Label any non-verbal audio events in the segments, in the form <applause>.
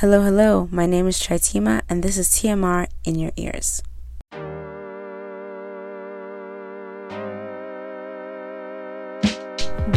Hello, hello. My name is Tritima, and this is TMR in your ears.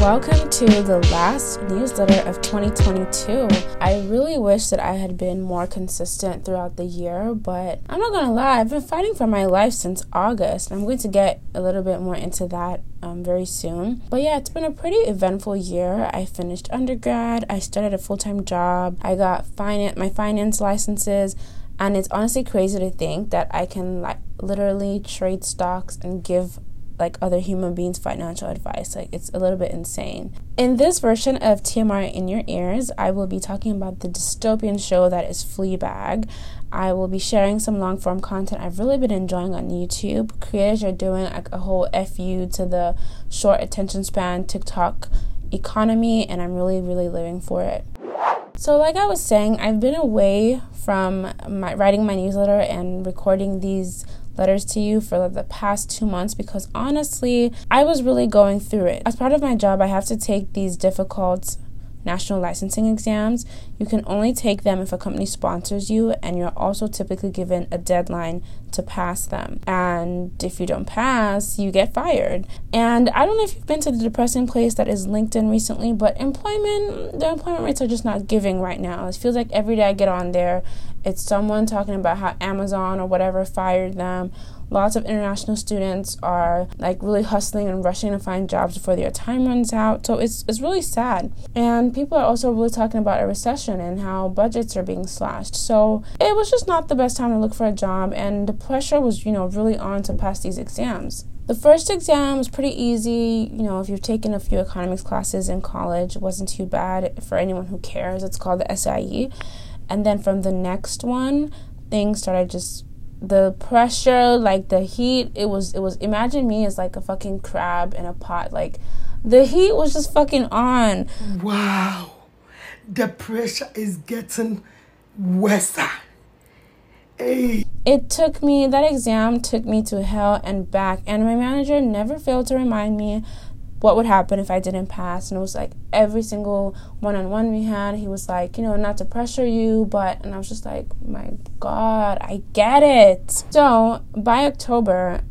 Welcome to the last newsletter of 2022. I really wish that I had been more consistent throughout the year, but I'm not gonna lie, I've been fighting for my life since August. I'm going to get a little bit more into that um, very soon. But yeah, it's been a pretty eventful year. I finished undergrad, I started a full time job, I got finance, my finance licenses. And it's honestly crazy to think that I can like literally trade stocks and give like other human beings financial advice. Like it's a little bit insane. In this version of TMR in your ears, I will be talking about the dystopian show that is Fleabag. I will be sharing some long form content I've really been enjoying on YouTube. Creators are doing like a whole FU to the short attention span TikTok economy, and I'm really, really living for it. So, like I was saying, I've been away from my writing my newsletter and recording these letters to you for the past two months because honestly, I was really going through it. As part of my job, I have to take these difficult national licensing exams. You can only take them if a company sponsors you, and you're also typically given a deadline to pass them. And if you don't pass, you get fired. And I don't know if you've been to the depressing place that is LinkedIn recently, but employment, the employment rates are just not giving right now. It feels like every day I get on there, it's someone talking about how Amazon or whatever fired them Lots of international students are like really hustling and rushing to find jobs before their time runs out. So it's it's really sad. And people are also really talking about a recession and how budgets are being slashed. So it was just not the best time to look for a job and the pressure was, you know, really on to pass these exams. The first exam was pretty easy. You know, if you've taken a few economics classes in college, it wasn't too bad for anyone who cares. It's called the SIE. And then from the next one, things started just the pressure, like the heat, it was it was imagine me as like a fucking crab in a pot. Like the heat was just fucking on. Wow. The pressure is getting worse. Hey. It took me that exam took me to hell and back and my manager never failed to remind me what would happen if I didn't pass. And it was like every single one on one we had, he was like, you know, not to pressure you, but, and I was just like, my God, I get it. So by October,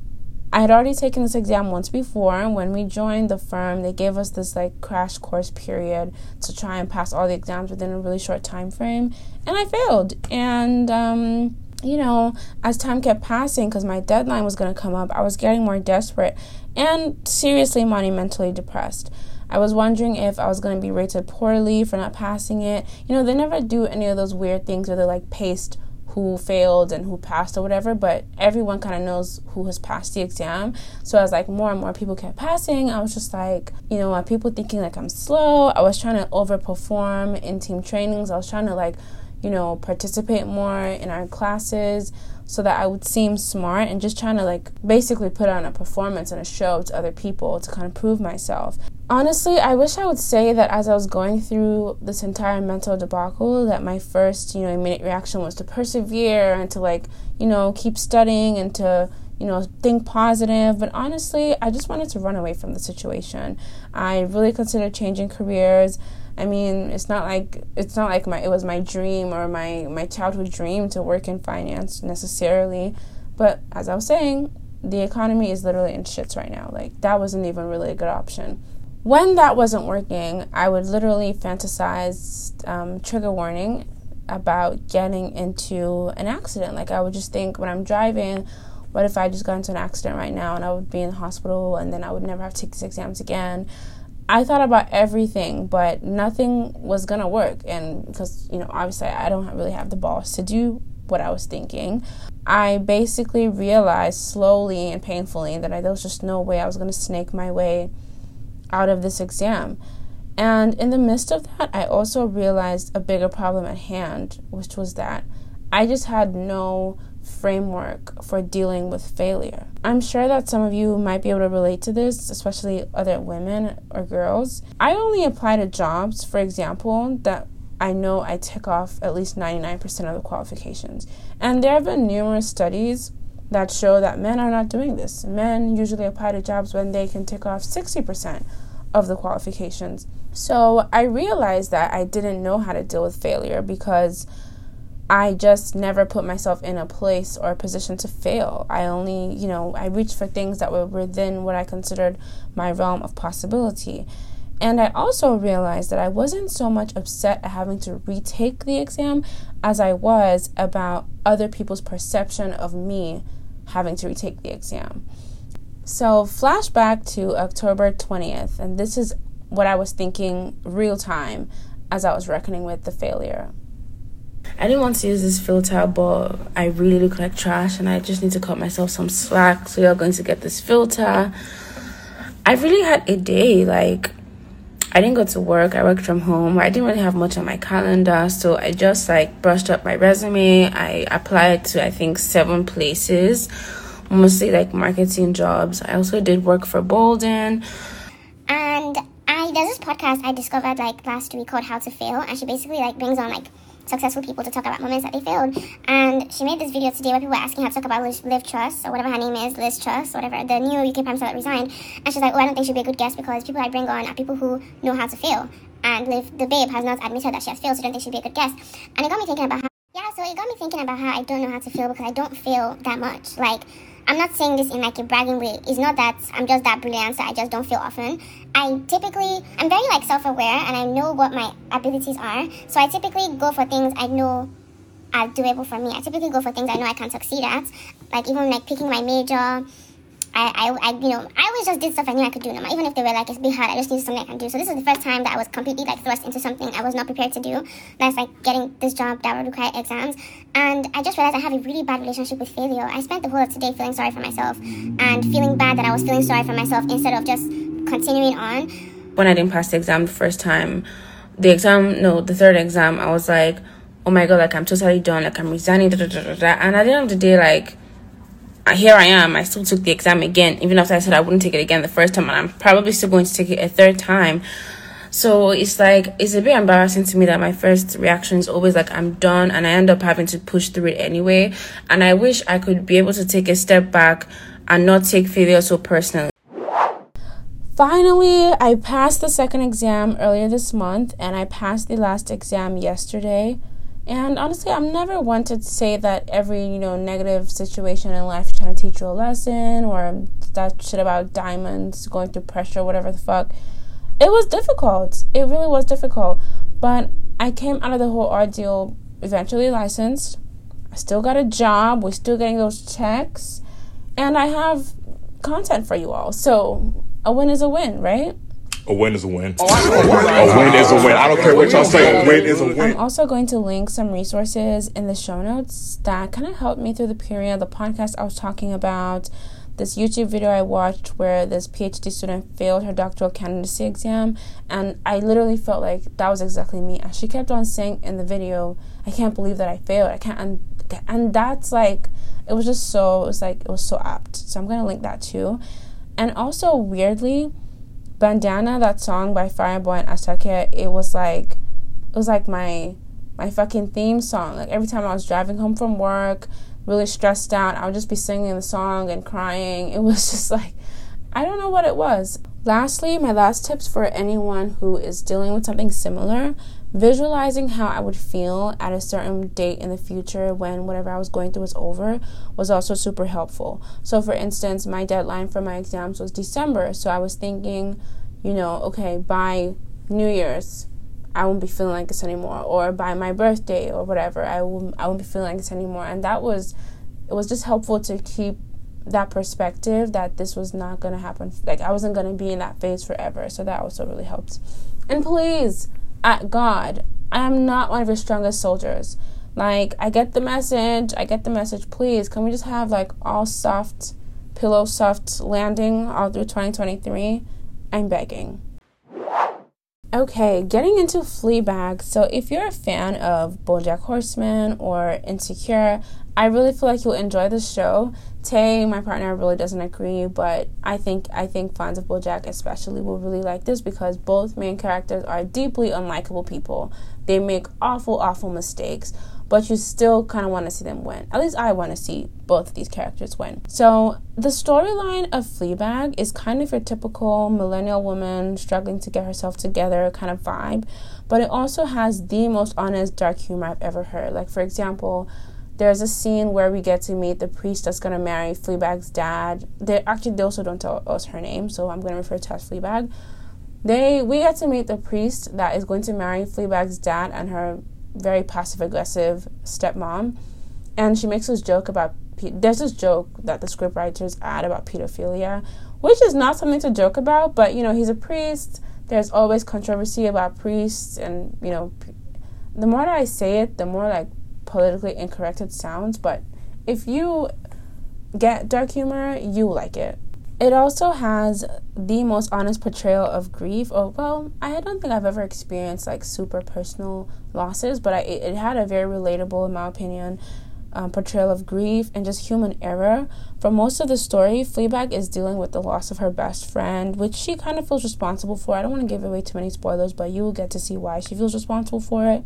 I had already taken this exam once before. And when we joined the firm, they gave us this like crash course period to try and pass all the exams within a really short time frame, and I failed. And um, you know, as time kept passing, because my deadline was going to come up, I was getting more desperate and seriously monumentally depressed. I was wondering if I was going to be rated poorly for not passing it. You know, they never do any of those weird things where they like paste who failed and who passed or whatever, but everyone kind of knows who has passed the exam. So as like more and more people kept passing, I was just like, you know, people thinking like I'm slow? I was trying to overperform in team trainings. I was trying to like you know, participate more in our classes so that I would seem smart and just trying to like basically put on a performance and a show to other people to kind of prove myself. Honestly, I wish I would say that as I was going through this entire mental debacle that my first, you know, immediate reaction was to persevere and to like, you know, keep studying and to you know, think positive. But honestly, I just wanted to run away from the situation. I really considered changing careers. I mean, it's not like it's not like my it was my dream or my my childhood dream to work in finance necessarily, but as I was saying, the economy is literally in shits right now. Like that wasn't even really a good option. When that wasn't working, I would literally fantasize um, trigger warning about getting into an accident. Like I would just think when I'm driving, what if I just got into an accident right now and I would be in the hospital and then I would never have to take these exams again? I thought about everything, but nothing was gonna work. And because, you know, obviously I don't really have the balls to do what I was thinking, I basically realized slowly and painfully that I, there was just no way I was gonna snake my way out of this exam. And in the midst of that, I also realized a bigger problem at hand, which was that I just had no framework for dealing with failure. I'm sure that some of you might be able to relate to this, especially other women or girls. I only apply to jobs, for example, that I know I tick off at least 99% of the qualifications. And there have been numerous studies that show that men are not doing this. Men usually apply to jobs when they can tick off 60% of the qualifications. So I realized that I didn't know how to deal with failure because I just never put myself in a place or a position to fail. I only, you know, I reached for things that were within what I considered my realm of possibility. And I also realized that I wasn't so much upset at having to retake the exam as I was about other people's perception of me having to retake the exam. So, flashback to October 20th, and this is what I was thinking real time as I was reckoning with the failure. I didn't want to use this filter, but I really look like trash and I just need to cut myself some slack. So you're going to get this filter. I really had a day. Like, I didn't go to work. I worked from home. I didn't really have much on my calendar. So I just like brushed up my resume. I applied to, I think, seven places, mostly like marketing jobs. I also did work for Bolden. And I, there's this podcast I discovered like last week called How to Fail. And she basically like brings on like successful people to talk about moments that they failed. And she made this video today where people were asking her to talk about Liv Truss, or whatever her name is, Liz Truss, whatever, the new UK Prime Minister that resigned. And she's like, oh, I don't think she'd be a good guest because people I bring on are people who know how to fail. And Liv, the babe, has not admitted that she has failed, so I don't think she'd be a good guest. And it got me thinking about how, yeah, so it got me thinking about how I don't know how to fail because I don't fail that much. Like, I'm not saying this in like a bragging way. It's not that I'm just that brilliant, so I just don't feel often. I typically, I'm very like self-aware and I know what my abilities are. So I typically go for things I know are doable for me. I typically go for things I know I can succeed at. Like even like picking my major, I, I, I, you know, I always just did stuff I knew I could do. No, Even if they were like, it's be hard, I just needed something I can do. So this is the first time that I was completely like thrust into something I was not prepared to do. That's like getting this job that would require exams. And I just realized I have a really bad relationship with failure. I spent the whole of today feeling sorry for myself and feeling bad that I was feeling sorry for myself instead of just continuing on. When I didn't pass the exam the first time, the exam, no, the third exam, I was like, oh my god, like I'm totally done, like I'm resigning, da, da, da, and at the end of the day, like here I am. I still took the exam again, even after I said I wouldn't take it again the first time, and I'm probably still going to take it a third time. So it's like it's a bit embarrassing to me that my first reaction is always like I'm done, and I end up having to push through it anyway. And I wish I could be able to take a step back and not take failure so personally. Finally, I passed the second exam earlier this month, and I passed the last exam yesterday. And honestly, I'm never one to say that every, you know, negative situation in life trying to teach you a lesson or that shit about diamonds, going through pressure, whatever the fuck. It was difficult. It really was difficult. But I came out of the whole ordeal eventually licensed. I still got a job. We're still getting those checks. And I have content for you all. So a win is a win, right? A win is a win. Oh, a win is a win. I don't care what y'all say. A win is a win. I'm also going to link some resources in the show notes that kind of helped me through the period. The podcast I was talking about, this YouTube video I watched where this PhD student failed her doctoral candidacy exam, and I literally felt like that was exactly me. And she kept on saying in the video, "I can't believe that I failed. I can't." And, and that's like, it was just so. It was like it was so apt. So I'm gonna link that too. And also weirdly Bandana, that song by Fireboy and Asake, it was like it was like my my fucking theme song. Like every time I was driving home from work, really stressed out, I would just be singing the song and crying. It was <laughs> just like I don't know what it was. Lastly, my last tips for anyone who is dealing with something similar visualizing how I would feel at a certain date in the future when whatever I was going through was over was also super helpful. So, for instance, my deadline for my exams was December. So, I was thinking, you know, okay, by New Year's, I won't be feeling like this anymore, or by my birthday or whatever, I won't, I won't be feeling like this anymore. And that was, it was just helpful to keep that perspective that this was not going to happen. Like, I wasn't going to be in that phase forever. So, that also really helped. And please, at God, I am not one of your strongest soldiers. Like, I get the message. I get the message. Please, can we just have like all soft, pillow soft landing all through 2023? I'm begging. Okay, getting into Fleabag. So, if you're a fan of Bojack Horseman or Insecure, I really feel like you'll enjoy the show. Tay, my partner, really doesn't agree, but I think I think fans of BoJack especially will really like this because both main characters are deeply unlikable people. They make awful, awful mistakes, but you still kind of want to see them win. At least I want to see both of these characters win. So the storyline of Fleabag is kind of your typical millennial woman struggling to get herself together kind of vibe, but it also has the most honest dark humor I've ever heard. Like, for example, there's a scene where we get to meet the priest that's going to marry Fleabag's dad. They actually they also don't tell us her name, so I'm going to refer to as Fleabag. They we get to meet the priest that is going to marry Fleabag's dad and her very passive aggressive stepmom, and she makes this joke about there's this joke that the scriptwriters add about pedophilia, which is not something to joke about, but you know he's a priest. There's always controversy about priests, and you know, the more that I say it, the more like politically incorrect it sounds. But if you get dark humor, you like it. It also has the most honest portrayal of grief. Or well, I don't think I've ever experienced like super personal losses, but I, it had a very relatable, in my opinion, um, portrayal of grief and just human error. For most of the story, Fleabag is dealing with the loss of her best friend, which she kind of feels responsible for. I don't want to give away too many spoilers, but you will get to see why she feels responsible for it.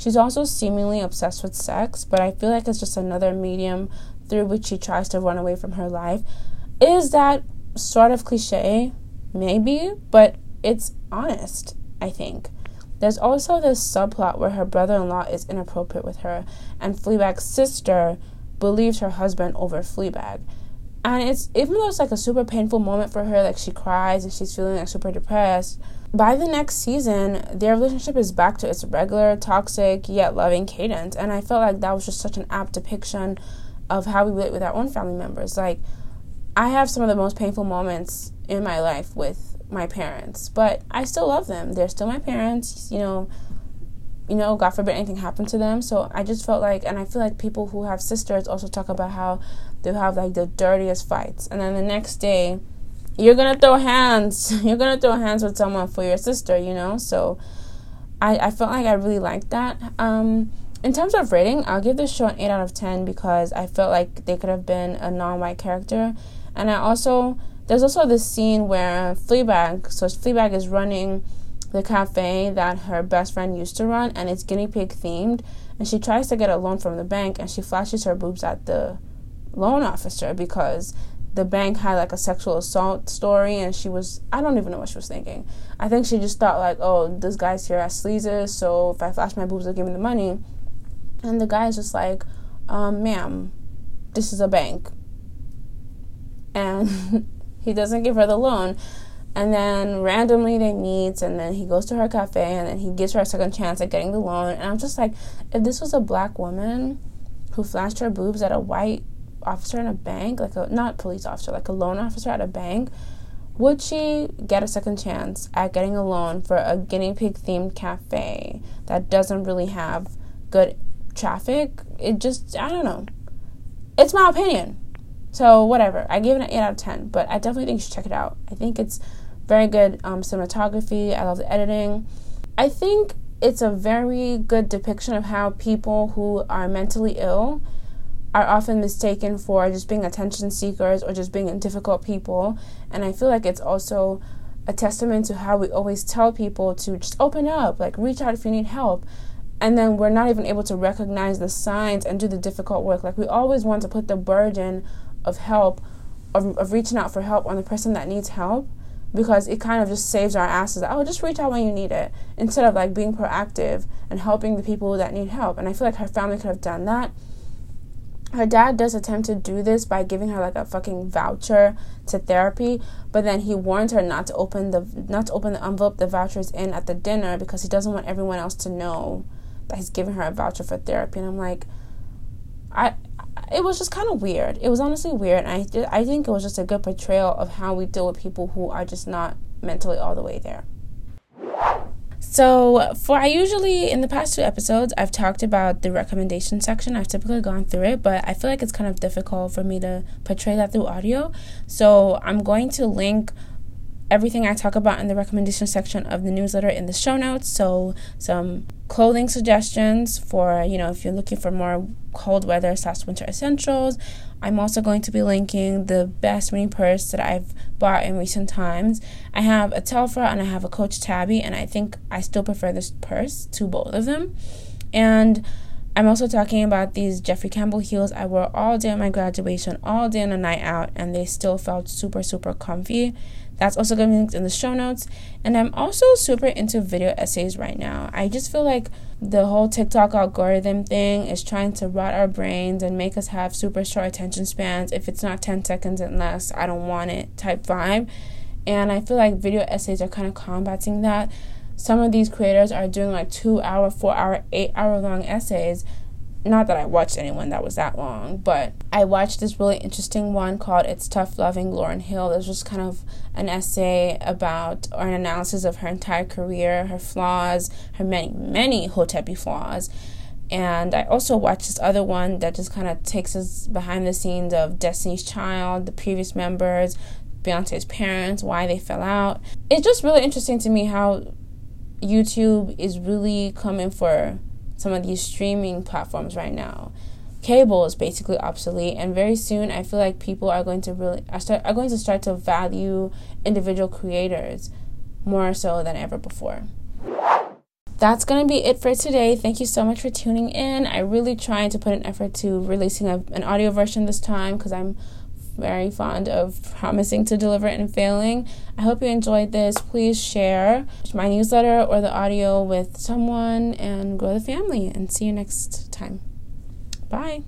She's also seemingly obsessed with sex, but I feel like it's just another medium through which she tries to run away from her life. Is that sort of cliche? Maybe, but it's honest, I think. There's also this subplot where her brother in law is inappropriate with her, and Fleabag's sister believes her husband over Fleabag. And it's even though it's like a super painful moment for her, like she cries and she's feeling like super depressed. By the next season, their relationship is back to its regular, toxic, yet loving cadence. And I felt like that was just such an apt depiction of how we relate with our own family members. Like, I have some of the most painful moments in my life with my parents, but I still love them. They're still my parents, you know. You know, God forbid anything happened to them. So I just felt like, and I feel like people who have sisters also talk about how they have like the dirtiest fights, and then the next day, you're gonna throw hands. <laughs> You're gonna throw hands with someone for your sister. You know, so I I felt like I really liked that. Um, in terms of rating, I'll give this show an 8 out of 10 because I felt like they could have been a non white character. And I also, there's also this scene where Fleabag, so Fleabag is running the cafe that her best friend used to run, and it's guinea pig themed. And she tries to get a loan from the bank, and she flashes her boobs at the loan officer because the bank had like a sexual assault story and she was I don't even know what she was thinking. I think she just thought like, oh, this guy's here as sleazes, so if I flash my boobs they'll give me the money. And the guy's just like, um, ma'am, this is a bank. And <laughs> he doesn't give her the loan. And then randomly they meet, and then he goes to her cafe, and then he gives her a second chance at getting the loan. And I'm just like, if this was a black woman who flashed her boobs at a white officer in a bank, like a not police officer, like a loan officer at a bank, would she get a second chance at getting a loan for a guinea pig themed cafe that doesn't really have good traffic? It just, I don't know. It's my opinion. So, whatever. I gave it an 8 out of 10, but I definitely think you should check it out. I think it's very good um, cinematography. I love the editing. I think it's a very good depiction of how people who are mentally ill are often mistaken for just being attention seekers or just being difficult people. And I feel like it's also a testament to how we always tell people to just open up, like reach out if you need help. And then we're not even able to recognize the signs and do the difficult work. Like we always want to put the burden of help, of, of reaching out for help on the person that needs help because it kind of just saves our asses. Oh, just reach out when you need it instead of like being proactive and helping the people that need help. And I feel like her family could have done that her dad does attempt to do this by giving her like a fucking voucher to therapy but then he warns her not to open the not to open the envelope the voucher is in at the dinner because he doesn't want everyone else to know that he's giving her a voucher for therapy. And i'm like i it was just kind of weird. It was honestly weird. And i i think it was just a good portrayal of how we deal with people who are just not mentally all the way there so, for I usually in the past two episodes, I've talked about the recommendation section. I've typically gone through it, but I feel like it's kind of difficult for me to portray that through audio. So, I'm going to link everything I talk about in the recommendation section of the newsletter in the show notes. So, some clothing suggestions for, you know, if you're looking for more cold weather slash winter essentials. I'm also going to be linking the best mini purse that I've bought in recent times. I have a Telfar and I have a Coach Tabby, and I think I still prefer this purse to both of them. And I'm also talking about these Jeffrey Campbell heels I wore all day at my graduation, all day on a night out, and they still felt super, super comfy. That's also going to be linked in the show notes. And I'm also super into video essays right now. I just feel like the whole TikTok algorithm thing is trying to rot our brains and make us have super short attention spans. If it's not 10 seconds and less, I don't want it type vibe. And I feel like video essays are kind of combating that. Some of these creators are doing like two hour, four hour, eight hour long essays not that I watched anyone that was that long, but I watched this really interesting one called It's Tough Loving Lauryn Hill. It was just kind of an essay about or an analysis of her entire career, her flaws, her many, many Hotepi flaws. And I also watched this other one that just kind of takes us behind the scenes of Destiny's Child, the previous members, Beyonce's parents, why they fell out. It's just really interesting to me how YouTube is really coming for some of these streaming platforms right now. Cable is basically obsolete, and very soon I feel like people are going to really are, start, are going to start to value individual creators more so than ever before. That's going to be it for today. Thank you so much for tuning in. I really tried to put an effort to releasing a, an audio version this time because I'm very fond of promising to deliver and failing. I hope you enjoyed this. Please share my newsletter or the audio with someone and grow the family. And see you next time. Bye.